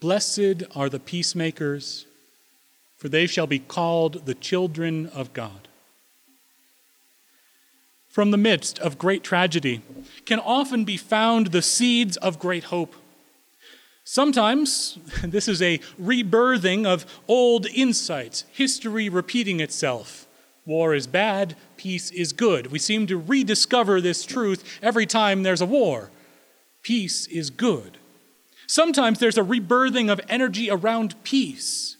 Blessed are the peacemakers, for they shall be called the children of God. From the midst of great tragedy can often be found the seeds of great hope. Sometimes this is a rebirthing of old insights, history repeating itself. War is bad, peace is good. We seem to rediscover this truth every time there's a war. Peace is good. Sometimes there's a rebirthing of energy around peace.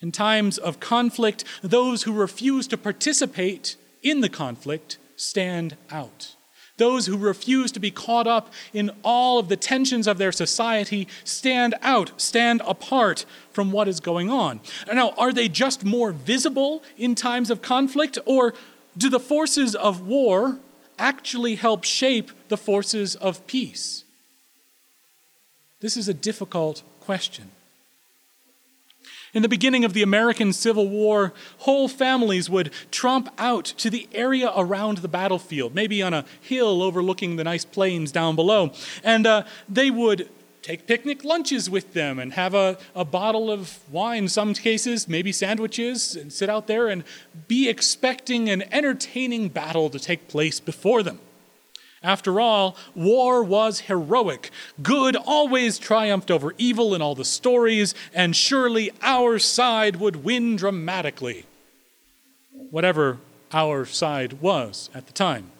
In times of conflict, those who refuse to participate in the conflict stand out. Those who refuse to be caught up in all of the tensions of their society stand out, stand apart from what is going on. Now, are they just more visible in times of conflict, or do the forces of war actually help shape the forces of peace? This is a difficult question. In the beginning of the American Civil War, whole families would tromp out to the area around the battlefield, maybe on a hill overlooking the nice plains down below, and uh, they would take picnic lunches with them and have a, a bottle of wine, some cases, maybe sandwiches, and sit out there and be expecting an entertaining battle to take place before them. After all, war was heroic. Good always triumphed over evil in all the stories, and surely our side would win dramatically. Whatever our side was at the time.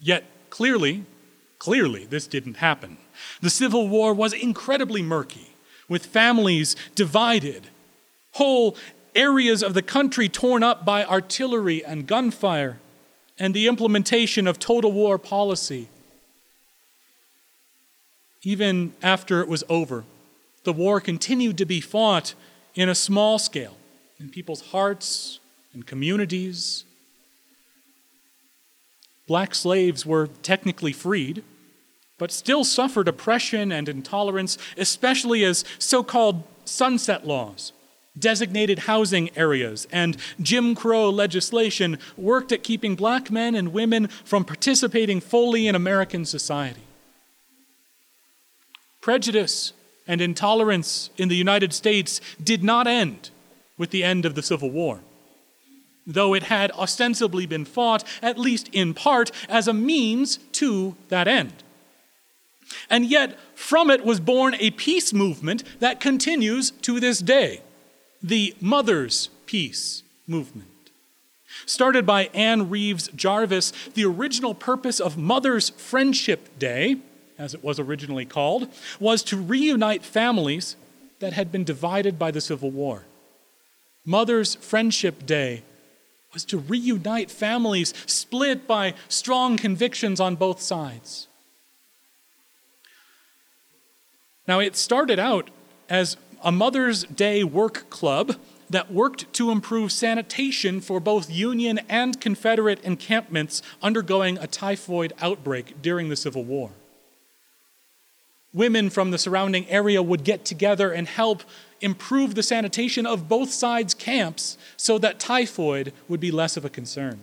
Yet, clearly, clearly, this didn't happen. The Civil War was incredibly murky, with families divided, whole areas of the country torn up by artillery and gunfire and the implementation of total war policy. Even after it was over, the war continued to be fought in a small scale in people's hearts and communities. Black slaves were technically freed, but still suffered oppression and intolerance, especially as so called sunset laws designated housing areas, and Jim Crow legislation worked at keeping black men and women from participating fully in American society. Prejudice and intolerance in the United States did not end with the end of the Civil War, though it had ostensibly been fought, at least in part, as a means to that end. And yet, from it was born a peace movement that continues to this day the Mother's Peace movement. Started by Anne Reeves Jarvis, the original purpose of Mother's Friendship Day, as it was originally called, was to reunite families that had been divided by the Civil War. Mother's Friendship Day was to reunite families split by strong convictions on both sides. Now, it started out as a Mother's Day work club that worked to improve sanitation for both Union and Confederate encampments undergoing a typhoid outbreak during the Civil War. Women from the surrounding area would get together and help improve the sanitation of both sides' camps so that typhoid would be less of a concern.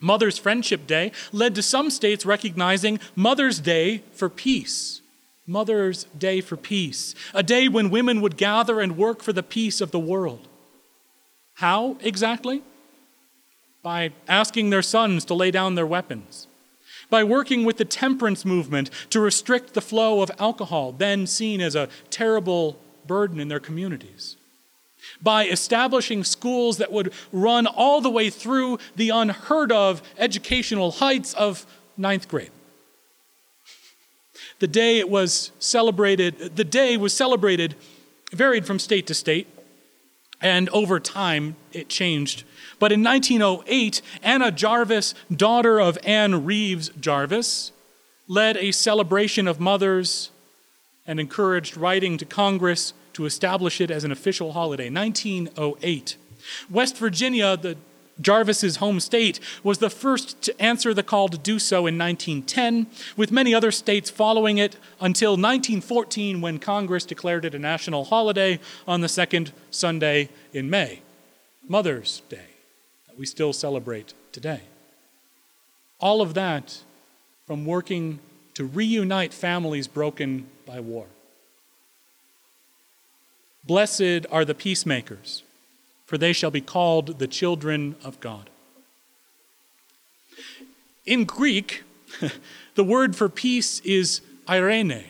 Mother's Friendship Day led to some states recognizing Mother's Day for peace Mother's Day for Peace, a day when women would gather and work for the peace of the world. How exactly? By asking their sons to lay down their weapons, by working with the temperance movement to restrict the flow of alcohol, then seen as a terrible burden in their communities, by establishing schools that would run all the way through the unheard of educational heights of ninth grade the day it was celebrated, the day was celebrated varied from state to state, and over time it changed. But in 1908, Anna Jarvis, daughter of Anne Reeves Jarvis, led a celebration of mothers and encouraged writing to Congress to establish it as an official holiday. 1908. West Virginia, the Jarvis's home state was the first to answer the call to do so in 1910, with many other states following it until 1914 when Congress declared it a national holiday on the second Sunday in May, Mother's Day, that we still celebrate today. All of that from working to reunite families broken by war. Blessed are the peacemakers, for they shall be called the children of God. In Greek, the word for peace is irene,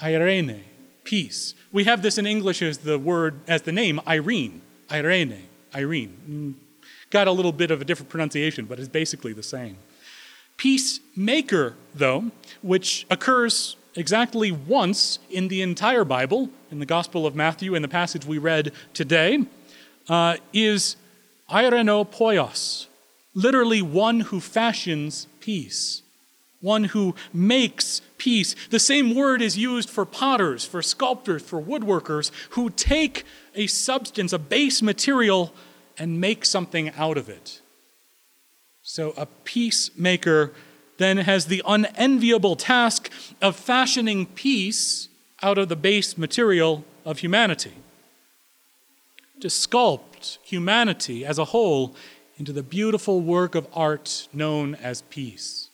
irene, peace. We have this in English as the word, as the name Irene, Irene, Irene. Mm, got a little bit of a different pronunciation, but it's basically the same. Peacemaker, though, which occurs exactly once in the entire Bible, in the Gospel of Matthew, in the passage we read today, uh, is poios, literally one who fashions peace, one who makes peace. The same word is used for potters, for sculptors, for woodworkers who take a substance, a base material, and make something out of it. So a peacemaker then has the unenviable task of fashioning peace out of the base material of humanity. To sculpt humanity as a whole into the beautiful work of art known as peace.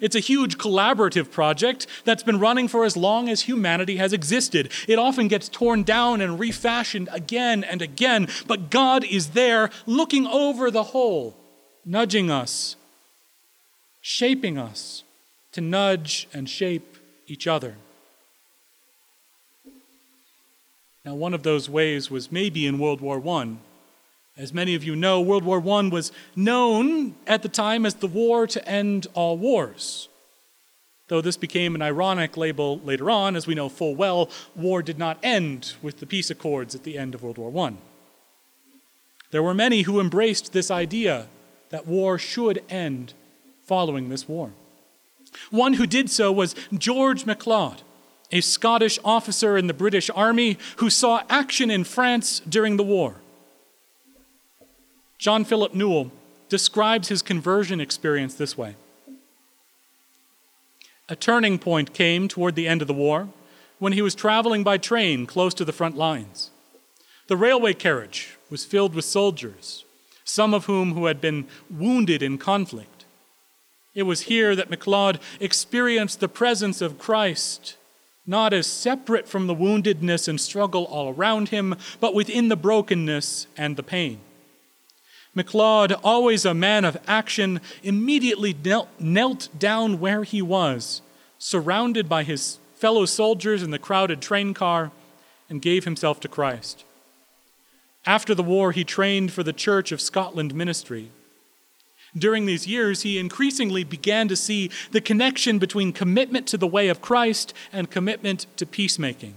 It's a huge collaborative project that's been running for as long as humanity has existed. It often gets torn down and refashioned again and again, but God is there looking over the whole, nudging us, shaping us to nudge and shape each other. Now, one of those ways was maybe in World War I as many of you know, World War I was known at the time as the war to end all wars. Though this became an ironic label later on, as we know full well, war did not end with the peace accords at the end of World War I. There were many who embraced this idea that war should end following this war. One who did so was George MacLeod, a Scottish officer in the British Army who saw action in France during the war. John Philip Newell describes his conversion experience this way A turning point came toward the end of the war when he was traveling by train close to the front lines. The railway carriage was filled with soldiers, some of whom who had been wounded in conflict. It was here that MacLeod experienced the presence of Christ, not as separate from the woundedness and struggle all around him, but within the brokenness and the pain. MacLeod, always a man of action, immediately knelt, knelt down where he was, surrounded by his fellow soldiers in the crowded train car, and gave himself to Christ. After the war, he trained for the Church of Scotland ministry. During these years, he increasingly began to see the connection between commitment to the way of Christ and commitment to peacemaking.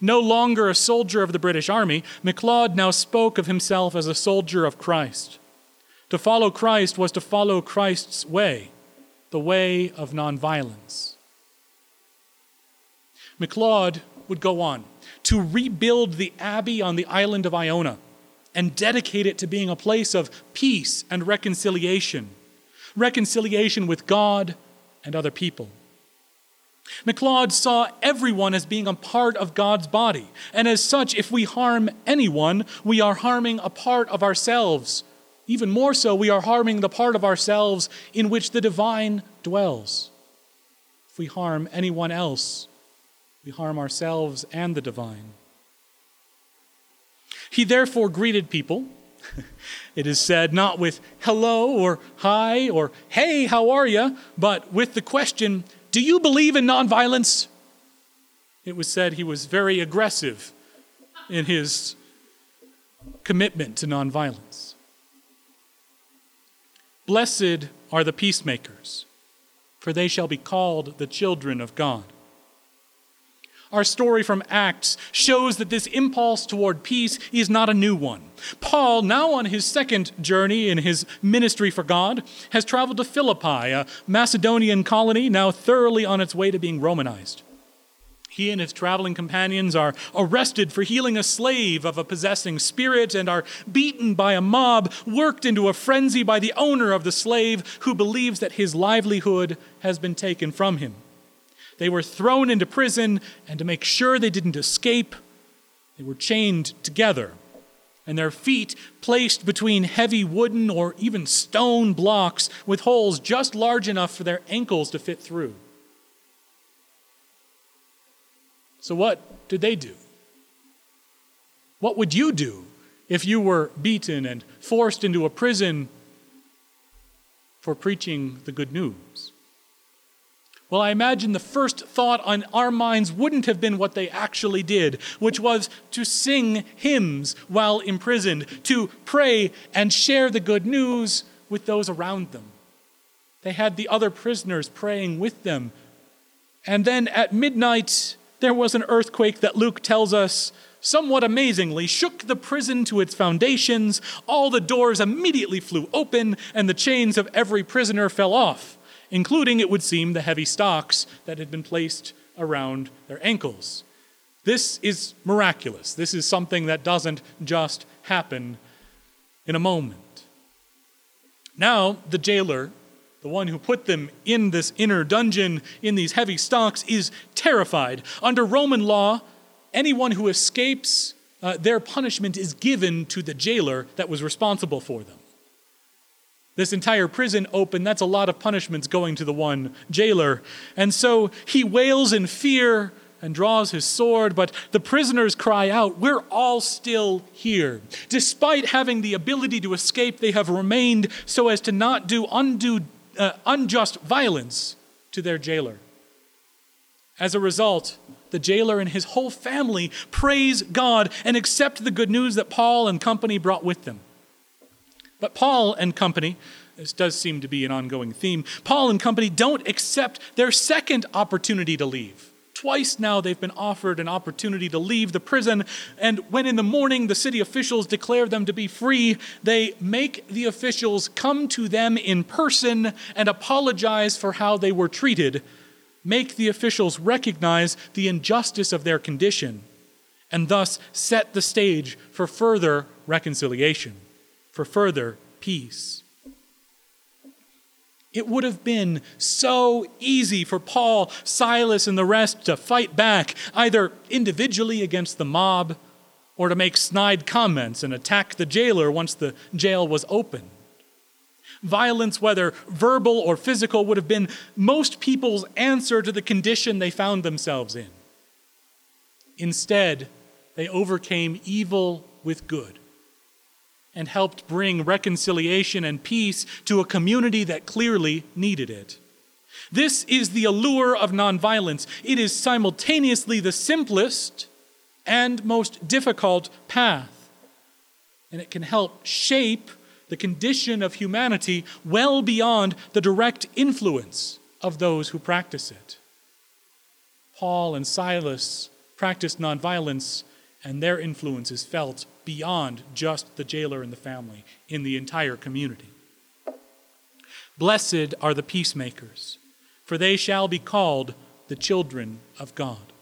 No longer a soldier of the British Army, MacLeod now spoke of himself as a soldier of Christ. To follow Christ was to follow Christ's way, the way of nonviolence. MacLeod would go on to rebuild the abbey on the island of Iona and dedicate it to being a place of peace and reconciliation, reconciliation with God and other people. MacLeod saw everyone as being a part of God's body, and as such, if we harm anyone, we are harming a part of ourselves. Even more so, we are harming the part of ourselves in which the divine dwells. If we harm anyone else, we harm ourselves and the divine. He therefore greeted people, it is said, not with hello or hi or hey, how are you, but with the question, do you believe in nonviolence? It was said he was very aggressive in his commitment to nonviolence. Blessed are the peacemakers, for they shall be called the children of God. Our story from Acts shows that this impulse toward peace is not a new one. Paul, now on his second journey in his ministry for God, has traveled to Philippi, a Macedonian colony now thoroughly on its way to being Romanized. He and his traveling companions are arrested for healing a slave of a possessing spirit and are beaten by a mob, worked into a frenzy by the owner of the slave who believes that his livelihood has been taken from him. They were thrown into prison, and to make sure they didn't escape, they were chained together, and their feet placed between heavy wooden or even stone blocks with holes just large enough for their ankles to fit through. So, what did they do? What would you do if you were beaten and forced into a prison for preaching the good news? Well, I imagine the first thought on our minds wouldn't have been what they actually did, which was to sing hymns while imprisoned, to pray and share the good news with those around them. They had the other prisoners praying with them. And then at midnight, there was an earthquake that Luke tells us somewhat amazingly, shook the prison to its foundations. All the doors immediately flew open, and the chains of every prisoner fell off, including, it would seem, the heavy stocks that had been placed around their ankles. This is miraculous. This is something that doesn't just happen in a moment. Now, the jailer, the one who put them in this inner dungeon in these heavy stocks, is terrified. Under Roman law, anyone who escapes, uh, their punishment is given to the jailer that was responsible for them. This entire prison open, that's a lot of punishments going to the one jailer. And so he wails in fear and draws his sword, but the prisoners cry out, We're all still here. Despite having the ability to escape, they have remained so as to not do undue, uh, unjust violence to their jailer. As a result, the jailer and his whole family praise God and accept the good news that Paul and company brought with them. But Paul and company, this does seem to be an ongoing theme, Paul and company don't accept their second opportunity to leave. Twice now they've been offered an opportunity to leave the prison, and when in the morning the city officials declare them to be free, they make the officials come to them in person and apologize for how they were treated make the officials recognize the injustice of their condition and thus set the stage for further reconciliation, for further peace. It would have been so easy for Paul, Silas, and the rest to fight back, either individually against the mob or to make snide comments and attack the jailer once the jail was open. Violence, whether verbal or physical, would have been most people's answer to the condition they found themselves in. Instead, they overcame evil with good and helped bring reconciliation and peace to a community that clearly needed it. This is the allure of nonviolence. It is simultaneously the simplest and most difficult path, and it can help shape the condition of humanity well beyond the direct influence of those who practice it. Paul and Silas practiced nonviolence, and their influence is felt beyond just the jailer and the family, in the entire community. Blessed are the peacemakers, for they shall be called the children of God.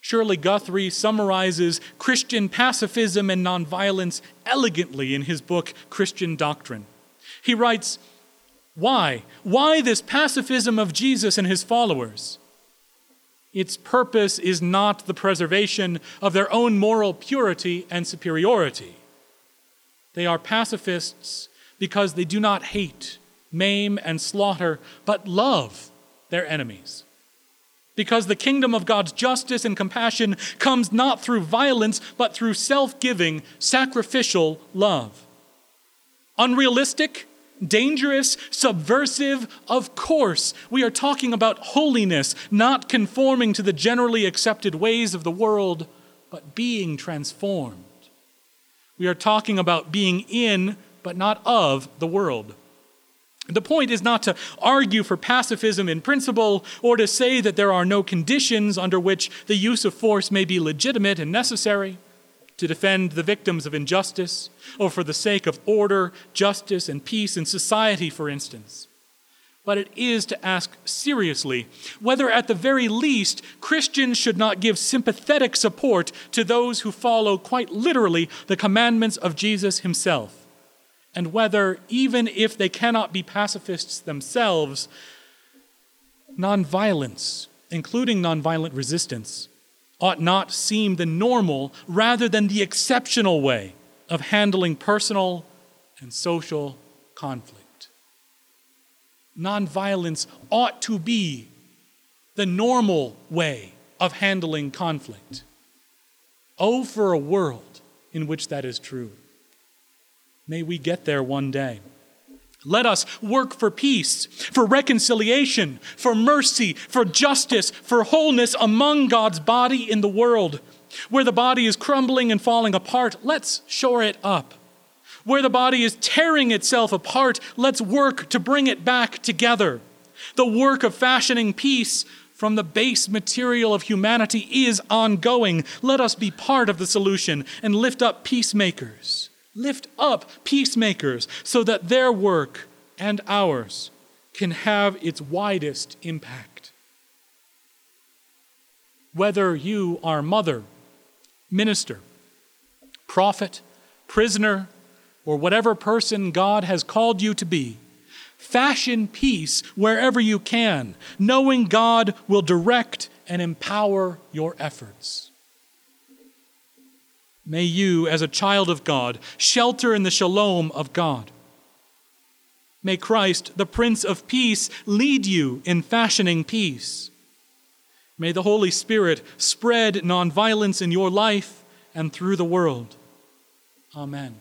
Shirley Guthrie summarizes Christian pacifism and nonviolence elegantly in his book, Christian Doctrine. He writes, Why? Why this pacifism of Jesus and his followers? Its purpose is not the preservation of their own moral purity and superiority. They are pacifists because they do not hate, maim, and slaughter, but love their enemies because the kingdom of God's justice and compassion comes not through violence, but through self giving, sacrificial love. Unrealistic? Dangerous, subversive, of course. We are talking about holiness, not conforming to the generally accepted ways of the world, but being transformed. We are talking about being in, but not of, the world. The point is not to argue for pacifism in principle or to say that there are no conditions under which the use of force may be legitimate and necessary to defend the victims of injustice or for the sake of order, justice, and peace in society, for instance. But it is to ask seriously whether, at the very least, Christians should not give sympathetic support to those who follow quite literally the commandments of Jesus himself and whether, even if they cannot be pacifists themselves, nonviolence, including nonviolent resistance, ought not seem the normal rather than the exceptional way of handling personal and social conflict. Nonviolence ought to be the normal way of handling conflict Oh, for a world in which that is true. May we get there one day. Let us work for peace, for reconciliation, for mercy, for justice, for wholeness among God's body in the world. Where the body is crumbling and falling apart, let's shore it up. Where the body is tearing itself apart, let's work to bring it back together. The work of fashioning peace from the base material of humanity is ongoing. Let us be part of the solution and lift up peacemakers Lift up peacemakers so that their work and ours can have its widest impact. Whether you are mother, minister, prophet, prisoner, or whatever person God has called you to be, fashion peace wherever you can, knowing God will direct and empower your efforts. May you, as a child of God, shelter in the shalom of God. May Christ, the Prince of Peace, lead you in fashioning peace. May the Holy Spirit spread nonviolence in your life and through the world. Amen.